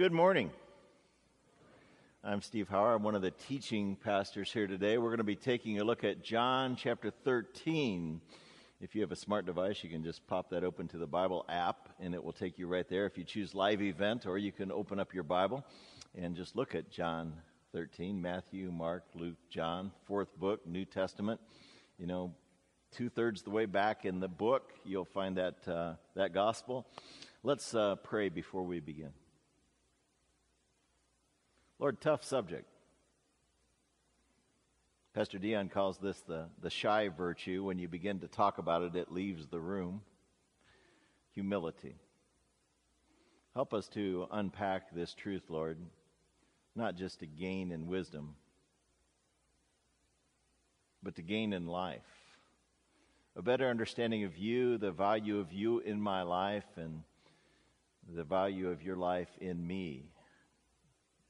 Good morning. I'm Steve Hauer. I'm one of the teaching pastors here today. We're going to be taking a look at John chapter 13. If you have a smart device, you can just pop that open to the Bible app and it will take you right there. If you choose live event, or you can open up your Bible and just look at John 13 Matthew, Mark, Luke, John, fourth book, New Testament. You know, two thirds the way back in the book, you'll find that, uh, that gospel. Let's uh, pray before we begin. Lord, tough subject. Pastor Dion calls this the, the shy virtue. When you begin to talk about it, it leaves the room. Humility. Help us to unpack this truth, Lord, not just to gain in wisdom, but to gain in life. A better understanding of you, the value of you in my life, and the value of your life in me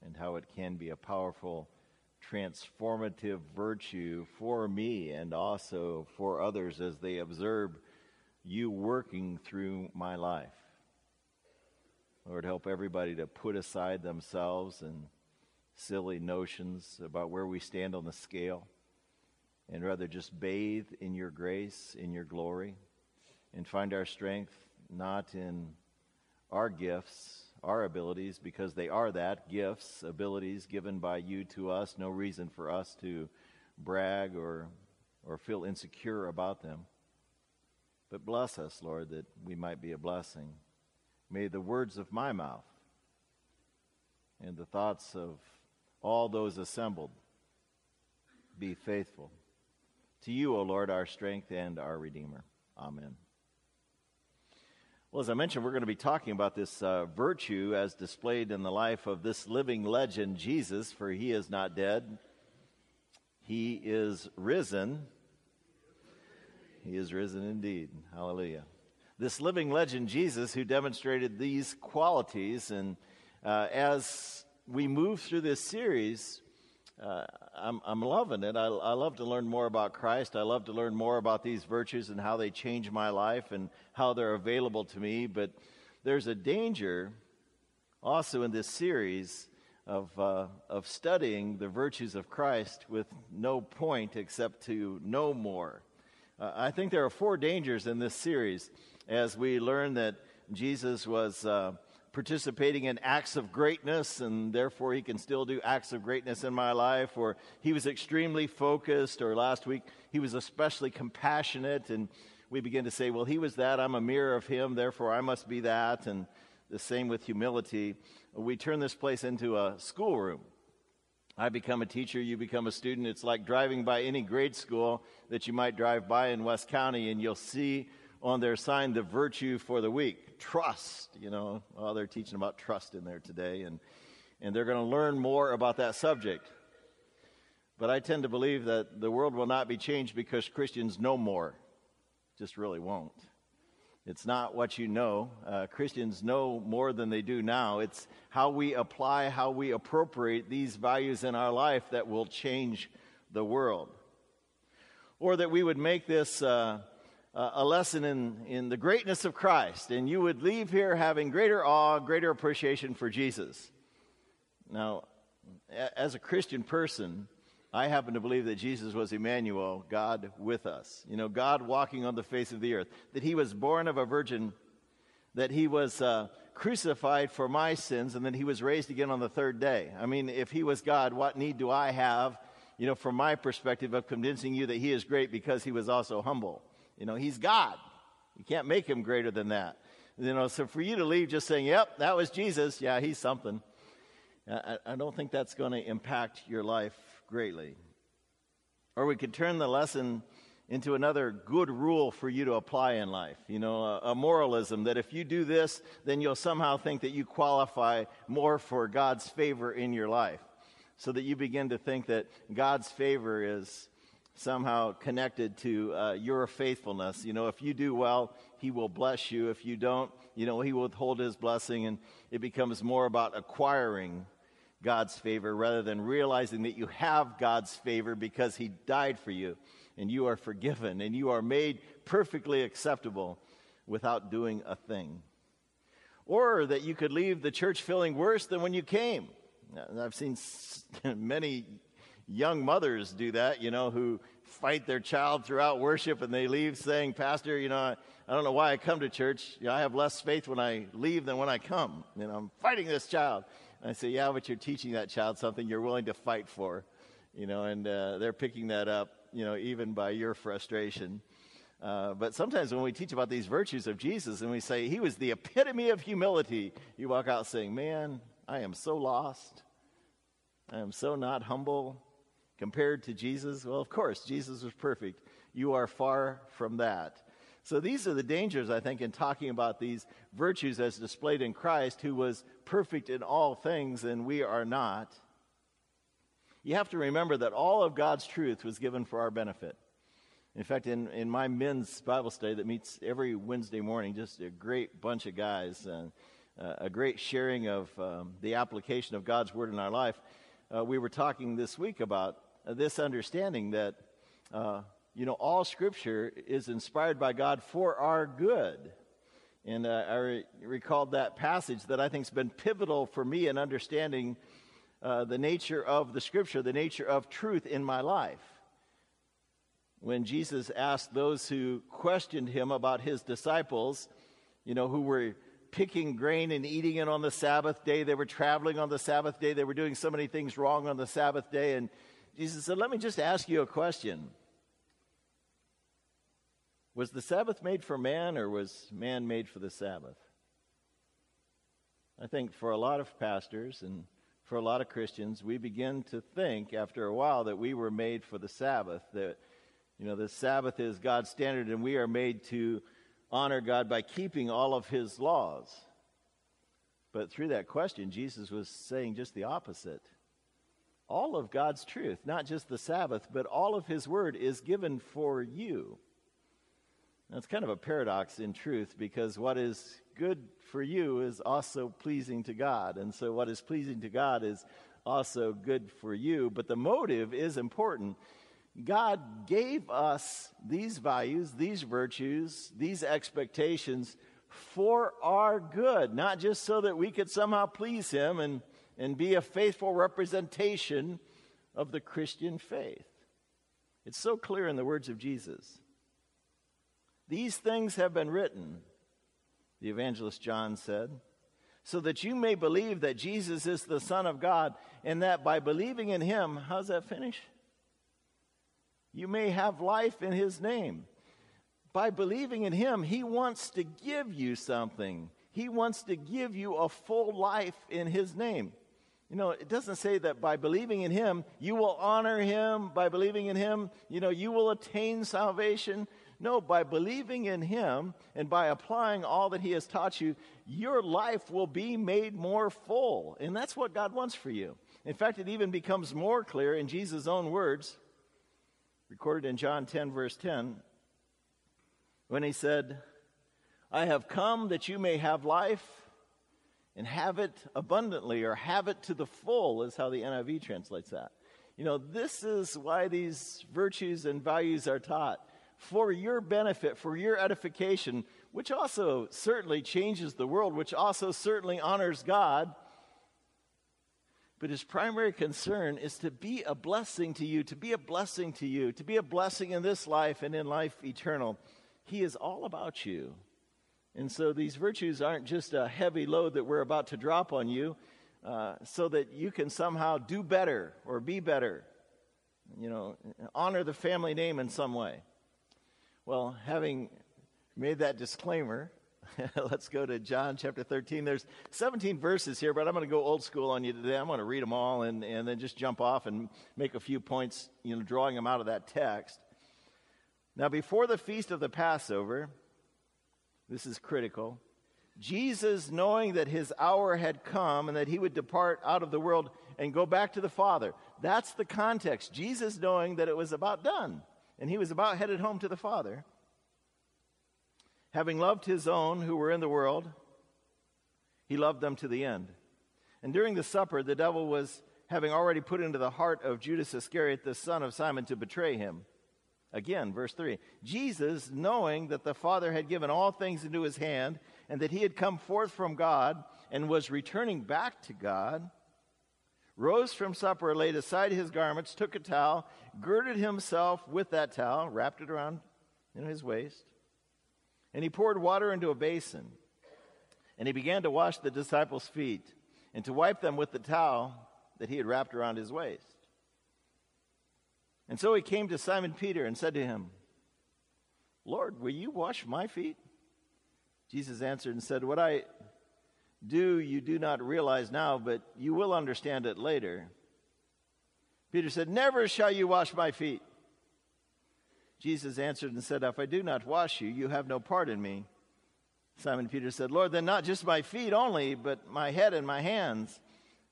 and how it can be a powerful transformative virtue for me and also for others as they observe you working through my life. Lord, help everybody to put aside themselves and silly notions about where we stand on the scale and rather just bathe in your grace, in your glory, and find our strength not in our gifts our abilities because they are that gifts, abilities given by you to us. No reason for us to brag or, or feel insecure about them. But bless us, Lord, that we might be a blessing. May the words of my mouth and the thoughts of all those assembled be faithful. To you, O Lord, our strength and our Redeemer. Amen. Well, as I mentioned, we're going to be talking about this uh, virtue as displayed in the life of this living legend, Jesus, for he is not dead. He is risen. He is risen indeed. Hallelujah. This living legend, Jesus, who demonstrated these qualities. And uh, as we move through this series, uh, I'm, I'm loving it. I, I love to learn more about Christ. I love to learn more about these virtues and how they change my life and how they're available to me. But there's a danger also in this series of, uh, of studying the virtues of Christ with no point except to know more. Uh, I think there are four dangers in this series as we learn that Jesus was uh, participating in acts of greatness and therefore he can still do acts of greatness in my life or he was extremely focused or last week he was especially compassionate and we begin to say well he was that i'm a mirror of him therefore i must be that and the same with humility. We turn this place into a schoolroom. I become a teacher, you become a student. It's like driving by any grade school that you might drive by in West County, and you'll see on their sign the virtue for the week trust. You know, well, they're teaching about trust in there today, and, and they're going to learn more about that subject. But I tend to believe that the world will not be changed because Christians know more. Just really won't. It's not what you know. Uh, Christians know more than they do now. It's how we apply, how we appropriate these values in our life that will change the world. Or that we would make this uh, uh, a lesson in, in the greatness of Christ, and you would leave here having greater awe, greater appreciation for Jesus. Now, a- as a Christian person, I happen to believe that Jesus was Emmanuel, God with us. You know, God walking on the face of the earth. That he was born of a virgin, that he was uh, crucified for my sins, and that he was raised again on the third day. I mean, if he was God, what need do I have, you know, from my perspective of convincing you that he is great because he was also humble? You know, he's God. You can't make him greater than that. You know, so for you to leave just saying, yep, that was Jesus, yeah, he's something, I, I don't think that's going to impact your life greatly. Or we could turn the lesson into another good rule for you to apply in life. You know, a, a, moralism that if you do this, then you'll somehow think that you qualify more for God's favor in your life. So that you begin to think that God's favor is somehow connected to uh, your faithfulness. You know, if you do well, He will bless you. If you don't, you know, He will withhold His blessing, and it becomes more about acquiring God's favor rather than realizing that you have God's favor because He died for you and you are forgiven and you are made perfectly acceptable without doing a thing. or that you could leave the church feeling worse than when you came. I've seen many young mothers do that, you know, who fight their child throughout worship and they leave saying, Pastor, you know, I, I don't know why I come to church. You know, I have less faith when I leave than when I come. You know, I'm fighting this child. And I say, Yeah, but you're teaching that child something you're willing to fight for, you know, and uh, they're picking that up, you know, even by your frustration. Uh, but sometimes when we teach about these virtues of Jesus and we say he was the epitome of humility, you walk out saying, Man, I am so lost. I am so not humble compared to Jesus. Well, of course, Jesus was perfect. You are far from that. So these are the dangers, I think, in talking about these virtues as displayed in Christ, who was perfect in all things, and we are not. You have to remember that all of God's truth was given for our benefit. In fact, in, in my men's Bible study that meets every Wednesday morning, just a great bunch of guys, uh, a great sharing of um, the application of God's Word in our life, uh, we were talking this week about this understanding that, uh, you know, all Scripture is inspired by God for our good. And uh, I re- recalled that passage that I think has been pivotal for me in understanding the nature of the Scripture, the nature of truth in my life when Jesus asked those who questioned him about his disciples, you know, who were picking grain and eating it on the Sabbath day. They were traveling on the Sabbath day. They were doing so many things wrong on the Sabbath day. And Jesus said, Let me just ask you a question. Was the Sabbath made for man or was man made for the Sabbath? I think for a lot of pastors and for a lot of Christians, we begin to think after a while that we were made for the Sabbath, that you know, the Sabbath is God's standard, and we are made to honor God by keeping all of his laws. But through that question, Jesus was saying just the opposite. All of God's truth, not just the Sabbath, but all of his word is given for you. It's kind of a paradox in truth because what is good for you is also pleasing to God. And so, what is pleasing to God is also good for you. But the motive is important. God gave us these values, these virtues, these expectations for our good, not just so that we could somehow please Him and, and be a faithful representation of the Christian faith. It's so clear in the words of Jesus. These things have been written, the evangelist John said, so that you may believe that Jesus is the Son of God, and that by believing in Him, how's that finish? You may have life in His name. By believing in Him, He wants to give you something. He wants to give you a full life in His name. You know, it doesn't say that by believing in Him, you will honor Him. By believing in Him, you know, you will attain salvation. No, by believing in Him and by applying all that He has taught you, your life will be made more full. And that's what God wants for you. In fact, it even becomes more clear in Jesus' own words recorded in John 10, verse 10, when he said, I have come that you may have life and have it abundantly, or have it to the full, is how the NIV translates that. You know, this is why these virtues and values are taught for your benefit, for your edification, which also certainly changes the world, which also certainly honors God but his primary concern is to be a blessing to you, to be a blessing to you, to be a blessing in this life and in life eternal. He is all about you. And so these virtues aren't just a heavy load that we're about to drop on you uh, so that you can somehow do better or be better, you know, honor the family name in some way. Well, having made that disclaimer, Let's go to John chapter 13. There's 17 verses here, but I'm going to go old school on you today. I'm going to read them all and, and then just jump off and make a few points, you know, drawing them out of that text. Now, before the feast of the Passover, this is critical. Jesus, knowing that his hour had come and that he would depart out of the world and go back to the Father. That's the context. Jesus, knowing that it was about done and he was about headed home to the Father Having loved his own who were in the world, he loved them to the end. And during the supper, the devil was having already put into the heart of Judas Iscariot, the son of Simon, to betray him. Again, verse 3 Jesus, knowing that the Father had given all things into his hand, and that he had come forth from God and was returning back to God, rose from supper, laid aside his garments, took a towel, girded himself with that towel, wrapped it around his waist, and he poured water into a basin. And he began to wash the disciples' feet and to wipe them with the towel that he had wrapped around his waist. And so he came to Simon Peter and said to him, Lord, will you wash my feet? Jesus answered and said, What I do you do not realize now, but you will understand it later. Peter said, Never shall you wash my feet. Jesus answered and said, If I do not wash you, you have no part in me. Simon Peter said, Lord, then not just my feet only, but my head and my hands.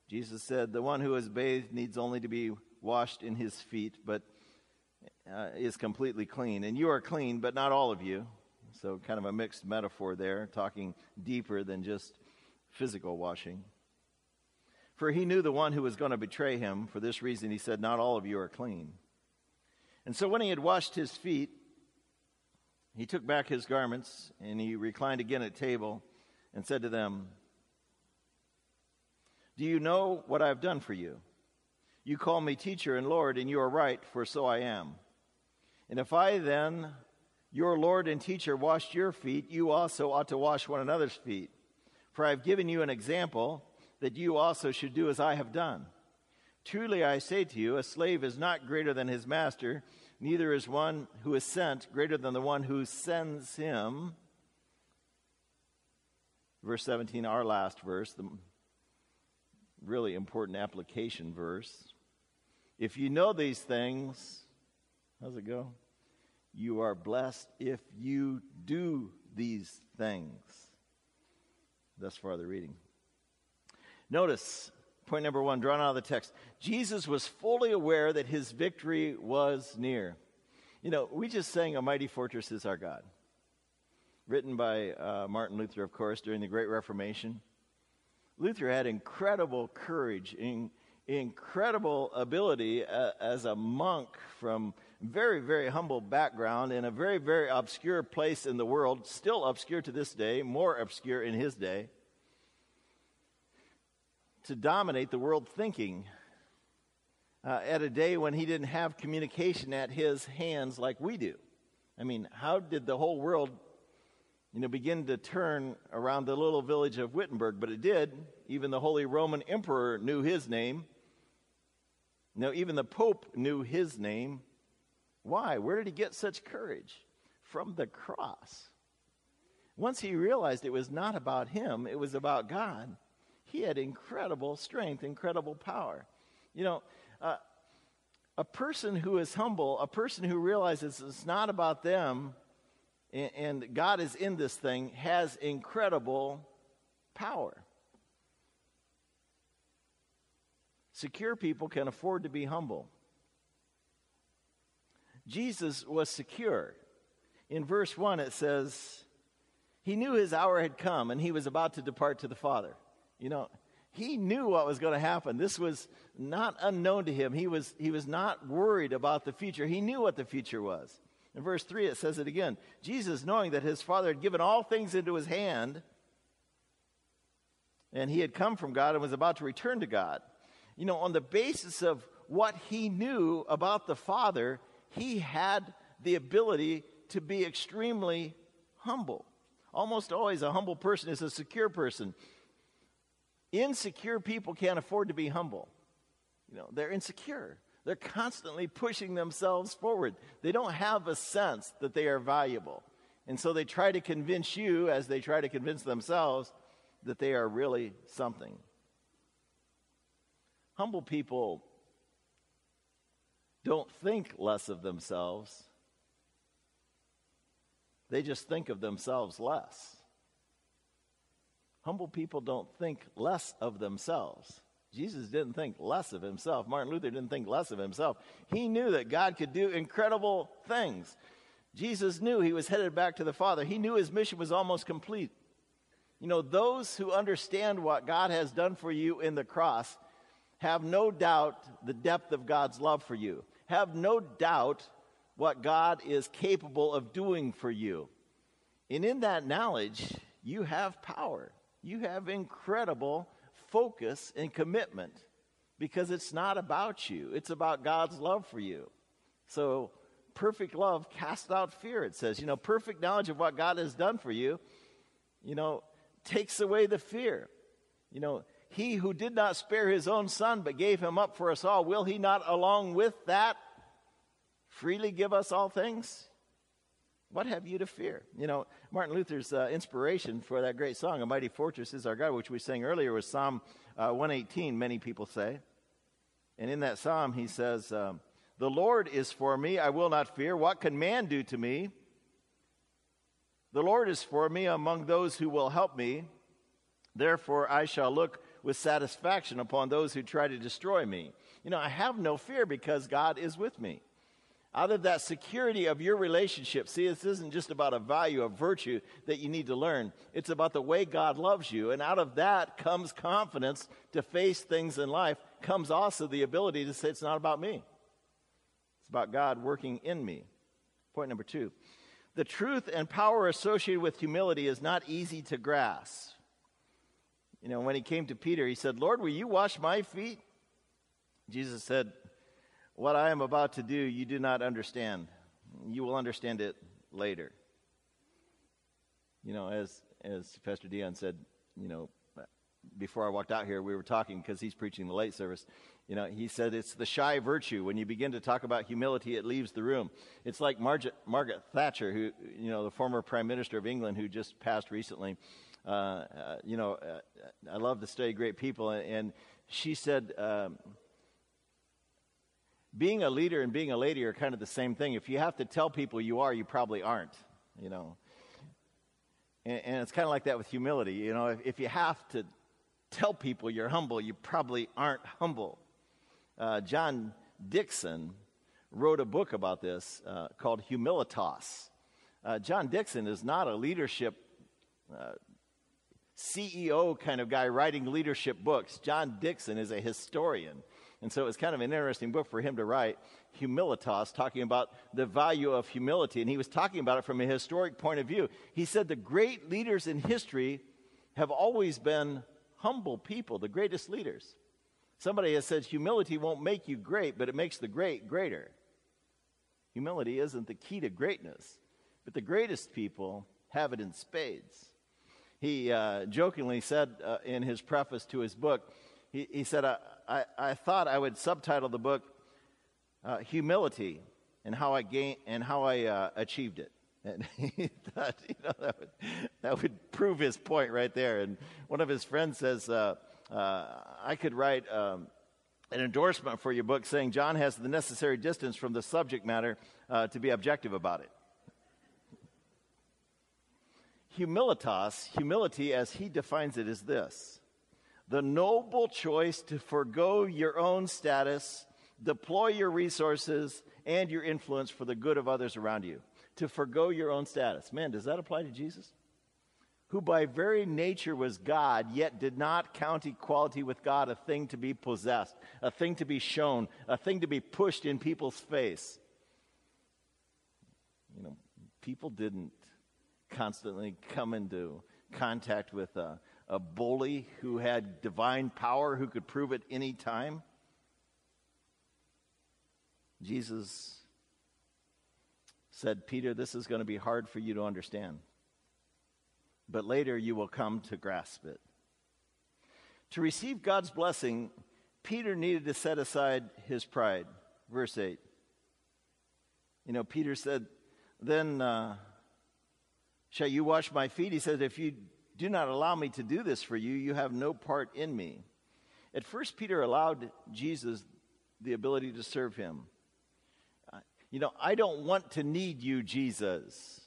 Jesus said, The one who is bathed needs only to be washed in his feet, but uh, is completely clean. And you are clean, but not all of you. So, kind of a mixed metaphor there, talking deeper than just physical washing. For he knew the one who was going to betray him. For this reason, he said, Not all of you are clean. And so, when he had washed his feet, he took back his garments and he reclined again at table and said to them, Do you know what I have done for you? You call me teacher and Lord, and you are right, for so I am. And if I then, your Lord and teacher, washed your feet, you also ought to wash one another's feet. For I have given you an example that you also should do as I have done. Truly I say to you, a slave is not greater than his master neither is one who is sent greater than the one who sends him. Verse 17, our last verse, the really important application verse. If you know these things, how's it go? You are blessed if you do these things. Thus far, the reading. Notice Point number one, drawn out of the text. Jesus was fully aware that his victory was near. You know, we just sang A Mighty Fortress is Our God, written by uh, Martin Luther, of course, during the Great Reformation. Luther had incredible courage, in, incredible ability uh, as a monk from very, very humble background in a very, very obscure place in the world, still obscure to this day, more obscure in his day to dominate the world thinking uh, at a day when he didn't have communication at his hands like we do. I mean, how did the whole world, you know, begin to turn around the little village of Wittenberg? But it did. Even the Holy Roman Emperor knew his name. No, even the Pope knew his name. Why? Where did he get such courage? From the cross. Once he realized it was not about him, it was about God he had incredible strength, incredible power. You know, uh, a person who is humble, a person who realizes it's not about them and, and God is in this thing, has incredible power. Secure people can afford to be humble. Jesus was secure. In verse 1, it says, He knew his hour had come and he was about to depart to the Father. You know, he knew what was going to happen. This was not unknown to him. He was, he was not worried about the future. He knew what the future was. In verse 3, it says it again Jesus, knowing that his Father had given all things into his hand, and he had come from God and was about to return to God. You know, on the basis of what he knew about the Father, he had the ability to be extremely humble. Almost always, a humble person is a secure person. Insecure people can't afford to be humble. You know, they're insecure. They're constantly pushing themselves forward. They don't have a sense that they are valuable. And so they try to convince you, as they try to convince themselves, that they are really something. Humble people don't think less of themselves, they just think of themselves less. Humble people don't think less of themselves. Jesus didn't think less of himself. Martin Luther didn't think less of himself. He knew that God could do incredible things. Jesus knew he was headed back to the Father. He knew his mission was almost complete. You know, those who understand what God has done for you in the cross have no doubt the depth of God's love for you, have no doubt what God is capable of doing for you. And in that knowledge, you have power. You have incredible focus and commitment because it's not about you, it's about God's love for you. So, perfect love casts out fear, it says. You know, perfect knowledge of what God has done for you, you know, takes away the fear. You know, he who did not spare his own son but gave him up for us all, will he not, along with that, freely give us all things? What have you to fear? You know, Martin Luther's uh, inspiration for that great song, A Mighty Fortress is Our God, which we sang earlier, was Psalm uh, 118, many people say. And in that psalm, he says, um, The Lord is for me, I will not fear. What can man do to me? The Lord is for me among those who will help me. Therefore, I shall look with satisfaction upon those who try to destroy me. You know, I have no fear because God is with me out of that security of your relationship. See, this isn't just about a value of virtue that you need to learn, it's about the way God loves you. And out of that comes confidence to face things in life, comes also the ability to say, It's not about me, it's about God working in me. Point number two. The truth and power associated with humility is not easy to grasp. You know, when he came to Peter, he said, Lord, will you wash my feet? Jesus said, what I am about to do, you do not understand. You will understand it later. You know, as, as Pastor Dion said, you know, before I walked out here, we were talking because he's preaching the late service. You know, he said it's the shy virtue. When you begin to talk about humility, it leaves the room. It's like Margaret, Margaret Thatcher, who, you know, the former Prime Minister of England who just passed recently. Uh, uh, you know, uh, I love to study great people, and, she said, um, being a leader and being a lady are kind of the same thing. If you have to tell people you are, you probably aren't, you know. And, and it's kind of like that with humility. You know, if, if, you have to tell people you're humble, you probably aren't humble. Uh, John Dickson wrote a book about this uh, called Humilitas. Uh, John Dickson is not a leadership uh, CEO kind of guy writing leadership books. John Dickson is a historian. And so it was kind of an interesting book for him to write, Humilitas, talking about the value of humility. And he was talking about it from a historic point of view. He said the great leaders in history have always been humble people, the greatest leaders. Somebody has said humility won't make you great, but it makes the great greater. Humility isn't the key to greatness, but the greatest people have it in spades. He uh, jokingly said uh, in his preface to his book, he, he said, I, I, I, thought I would subtitle the book uh, Humility and How I, gain, and how I uh, Achieved It. And he thought, you know, that would, that would prove his point right there. And one of his friends says, uh, uh, I could write um, an endorsement for your book saying John has the necessary distance from the subject matter to be objective about it. Humilitas, humility as he defines it, is this the noble choice to forego your own status, deploy your resources and your influence for the good of others around you. To forego your own status. Man, does that apply to Jesus? Who by very nature was God, yet did not count equality with God a thing to be possessed, a thing to be shown, a thing to be pushed in people's face. You know, people didn't constantly come into contact with uh, a bully who had divine power who could prove it any time? Jesus said, Peter, this is going to be hard for you to understand, but later you will come to grasp it. To receive God's blessing, Peter needed to set aside his pride. Verse 8. You know, Peter said, Then uh, shall you wash my feet? He says, If you do not allow me to do this for you. You have no part in me. At first, Peter allowed Jesus the ability to serve him. Uh, you know, I don't want to need you, Jesus.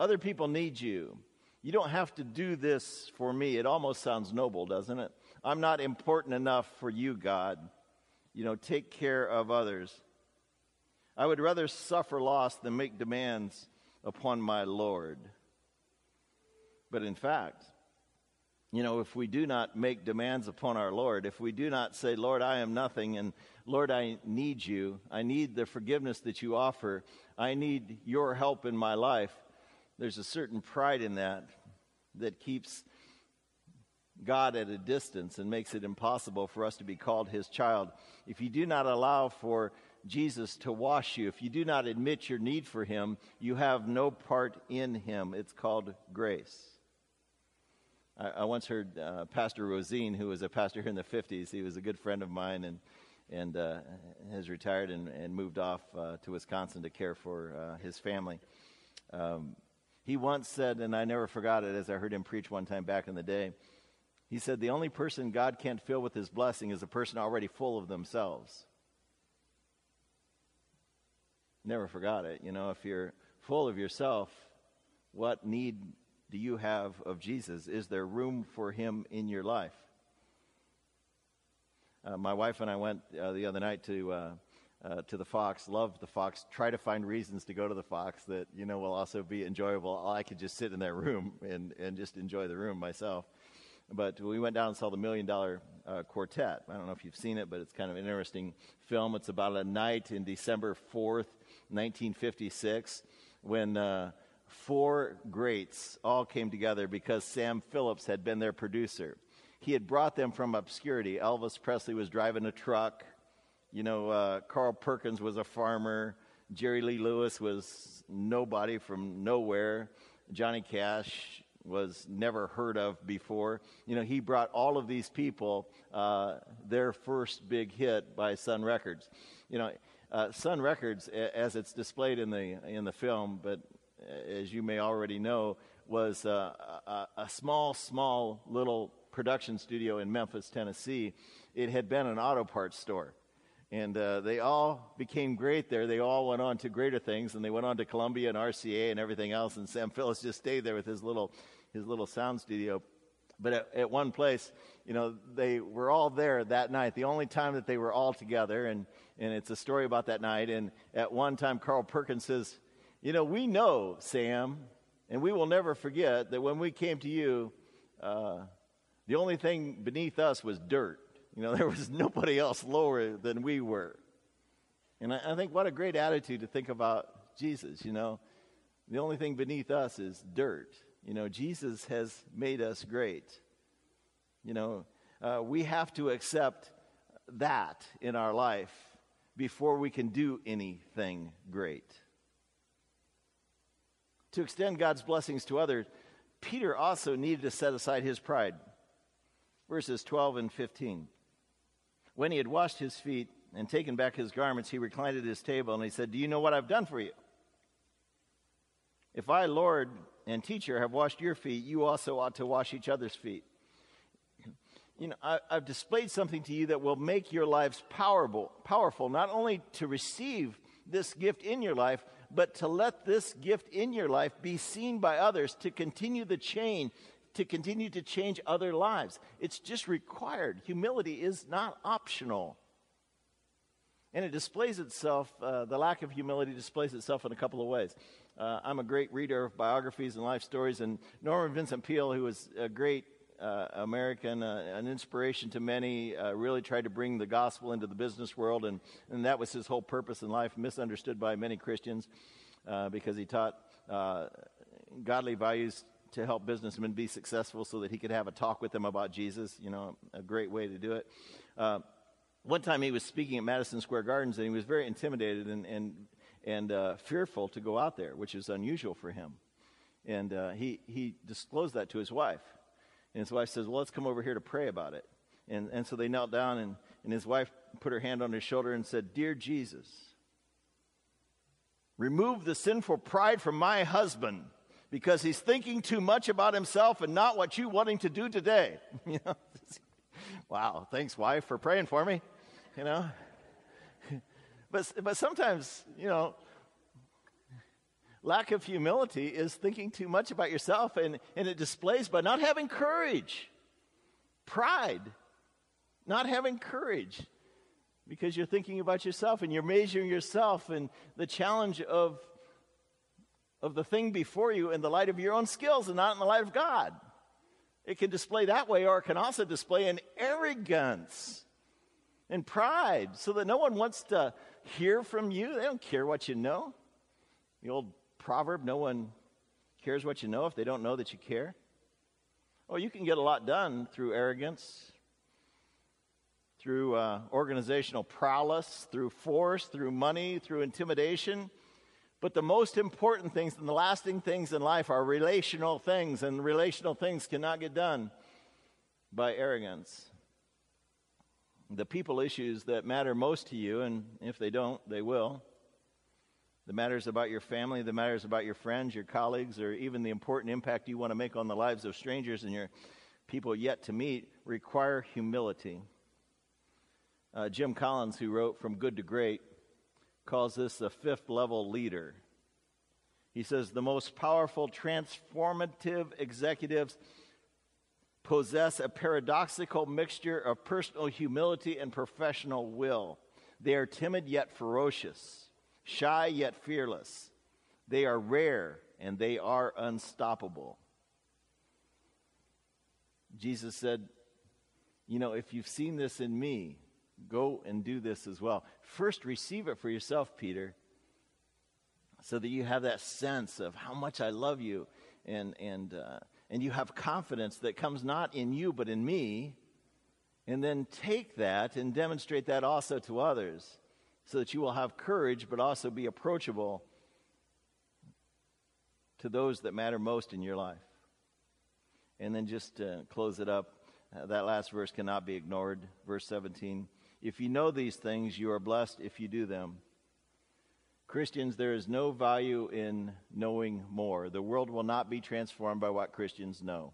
Other people need you. You don't have to do this for me. It almost sounds noble, doesn't it? I'm not important enough for you, God. You know, take care of others. I would rather suffer loss than make demands upon my Lord. But in fact, you know, if we do not make demands upon our Lord, if we do not say, Lord, I am nothing, and Lord, I need you, I need the forgiveness that you offer, I need your help in my life, there's a certain pride in that that keeps God at a distance and makes it impossible for us to be called his child. If you do not allow for Jesus to wash you, if you do not admit your need for him, you have no part in him. It's called grace. I, I once heard uh, Pastor Rosine, who was a pastor here in the 50s, he was a good friend of mine and, and uh, has retired and, and moved off uh, to Wisconsin to care for uh, his family. Um, he once said, and I never forgot it as I heard him preach one time back in the day, he said, The only person God can't fill with his blessing is a person already full of themselves. Never forgot it. You know, if you're full of yourself, what need do you have of Jesus? Is there room for him in your life? Uh, my wife and I went uh, the other night to uh, uh to the Fox. Loved the Fox. Try to find reasons to go to the Fox that you know will also be enjoyable. I could just sit in that room and and just enjoy the room myself. But we went down and saw the Million Dollar uh, Quartet. I don't know if you've seen it, but it's kind of an interesting film. It's about a night in December 4th, 1956, when uh, four greats all came together because Sam Phillips had been their producer. He had brought them from obscurity. Elvis Presley was driving a truck. You know, uh, Carl Perkins was a farmer. Jerry Lee Lewis was nobody from nowhere. Johnny Cash was never heard of before. You know, he brought all of these people uh, their first big hit by Sun Records. You know, uh, Sun Records, as it's displayed in the in the film, but as you may already know, was uh, a, a small, small little production studio in Memphis, Tennessee. It had been an auto parts store. And uh, they all became great there. They all went on to greater things, and they went on to Columbia and RCA and everything else. And Sam Phillips just stayed there with his little his little sound studio. But at, at, one place, you know, they were all there that night, the only time that they were all together. And, and it's a story about that night. And at one time, Carl Perkins says, You know, we know, Sam, and we will never forget that when we came to you, uh, the only thing beneath us was dirt. You know, there was nobody else lower than we were. And I, I think what a great attitude to think about Jesus, you know. The only thing beneath us is dirt. You know, Jesus has made us great. You know, uh, we have to accept that in our life before we can do anything great. To extend God's blessings to others, Peter also needed to set aside his pride. Verses 12 and 15. When he had washed his feet and taken back his garments, he reclined at his table and he said, Do you know what I've done for you? If I, Lord, and teacher have washed your feet, you also ought to wash each other's feet. You know, I, have displayed something to you that will make your lives powerful, powerful, not only to receive this gift in your life, but to let this gift in your life be seen by others to continue the chain, to continue to change other lives. It's just required. Humility is not optional. And it displays itself, uh, the lack of humility displays itself in a couple of ways. Uh, I'm a great reader of biographies and life stories, and Norman Vincent Peale, who was a great uh, American, uh, an inspiration to many, uh, really tried to bring the gospel into the business world, and, and that was his whole purpose in life, misunderstood by many Christians uh, because he taught uh, godly values to help businessmen be successful so that he could have a talk with them about Jesus, you know, a great way to do it. one time he was speaking at Madison Square Gardens, and he was very intimidated and, and and uh, fearful to go out there, which is unusual for him. And uh, he, he disclosed that to his wife. And his wife says, Well, let's come over here to pray about it. And, and so they knelt down, and, and his wife put her hand on his shoulder and said, Dear Jesus, remove the sinful pride from my husband because he's thinking too much about himself and not what you want him to do today. you know? wow, thanks, wife, for praying for me. You know? But, but sometimes, you know, lack of humility is thinking too much about yourself, and, and it displays by not having courage, pride, not having courage, because you're thinking about yourself and you're measuring yourself and the challenge of, of the thing before you in the light of your own skills and not in the light of God. It can display that way, or it can also display an arrogance and pride so that no one wants to hear from you. They don't care what you know. The old proverb no one cares what you know if they don't know that you care. Oh, you can get a lot done through arrogance, through uh, organizational prowess, through force, through money, through intimidation. But the most important things and the lasting things in life are relational things, and relational things cannot get done by arrogance. The people issues that matter most to you, and if they don't, they will. The matters about your family, the matters about your friends, your colleagues, or even the important impact you want to make on the lives of strangers and your people yet to meet require humility. Uh, Jim Collins, who wrote From Good to Great, calls this the fifth level leader. He says the most powerful transformative executives possess a paradoxical mixture of personal humility and professional will. They are timid yet ferocious, shy yet fearless. They are rare and they are unstoppable. Jesus said, You know, if you've seen this in me, go and do this as well. First, receive it for yourself, Peter, so that you have that sense of how much I love you and, and, uh, and you have confidence that comes not in you but in me. And then take that and demonstrate that also to others so that you will have courage but also be approachable to those that matter most in your life. And then just to close it up, uh, that last verse cannot be ignored. Verse 17 If you know these things, you are blessed if you do them. Christians, there is no value in knowing more. The world will not be transformed by what Christians know.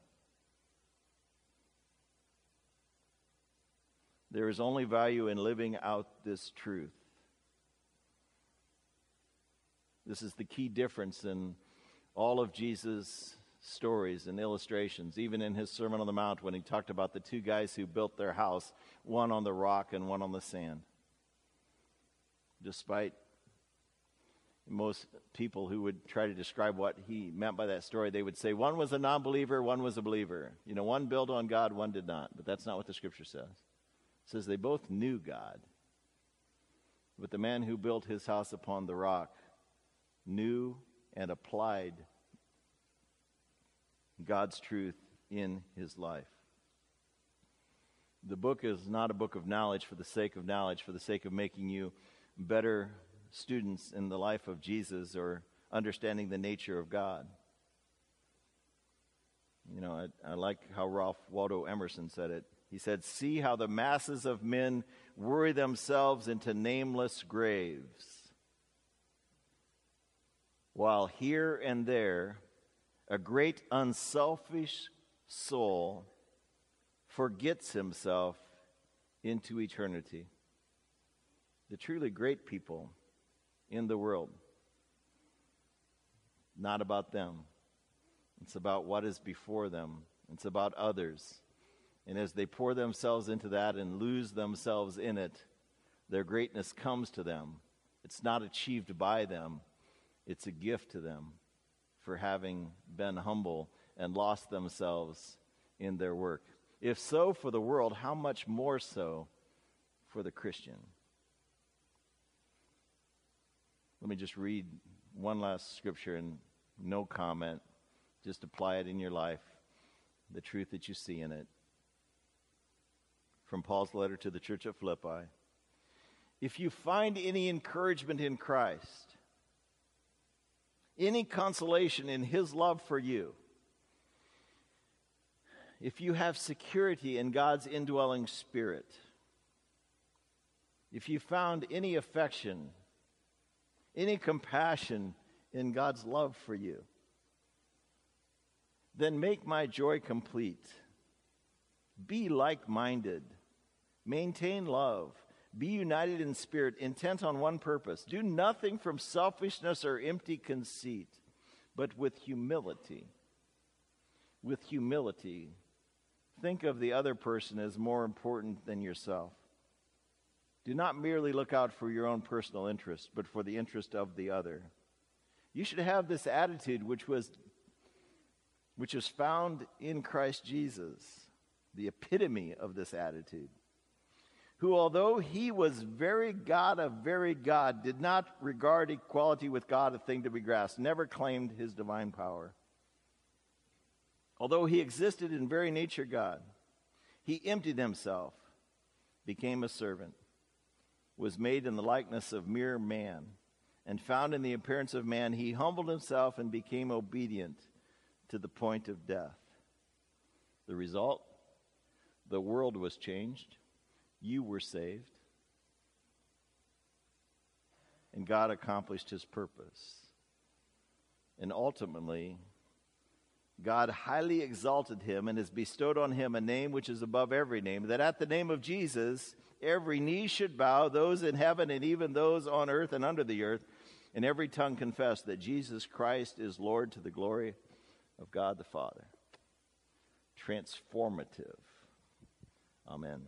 There is only value in living out this truth. This is the key difference in all of Jesus' stories and illustrations, even in his Sermon on the Mount when he talked about the two guys who built their house, one on the rock and one on the sand. Despite most people who would try to describe what he meant by that story, they would say one was a non believer, one was a believer. You know, one built on God, one did not. But that's not what the scripture says. It says they both knew God. But the man who built his house upon the rock knew and applied God's truth in his life. The book is not a book of knowledge for the sake of knowledge, for the sake of making you better students in the life of Jesus or understanding the nature of God. You know, I, I, like how Ralph Waldo Emerson said it. He said, See how the masses of men worry themselves into nameless graves, while here and there a great unselfish soul forgets himself into eternity. The truly great people in the world. Not about them. It's about what is before them. It's about others. And as they pour themselves into that and lose themselves in it, their greatness comes to them. It's not achieved by them, it's a gift to them for having been humble and lost themselves in their work. If so for the world, how much more so for the Christian? Let me just read one last scripture and no comment. Just apply it in your life, the truth that you see in it. From Paul's letter to the church at Philippi. If you find any encouragement in Christ, any consolation in his love for you, if you have security in God's indwelling spirit, if you found any affection any compassion in God's love for you, then make my joy complete. Be like minded, maintain love, be united in spirit, intent on one purpose. Do nothing from selfishness or empty conceit, but with humility. With humility, think of the other person as more important than yourself. Do not merely look out for your own personal interest, but for the interest of the other. You should have this attitude which was which is found in Christ Jesus, the epitome of this attitude. Who, although he was very God of very God, did not regard equality with God a thing to be grasped, never claimed his divine power. Although he existed in very nature God, he emptied himself, became a servant, was made in the likeness of mere man, and found in the appearance of man, he humbled himself and became obedient to the point of death. The result? The world was changed. You were saved. And God accomplished his purpose. And ultimately, God highly exalted him and has bestowed on him a name which is above every name, that at the name of Jesus every knee should bow, those in heaven and even those on earth and under the earth, and every tongue confess that Jesus Christ is Lord to the glory of God the Father. Transformative. Amen.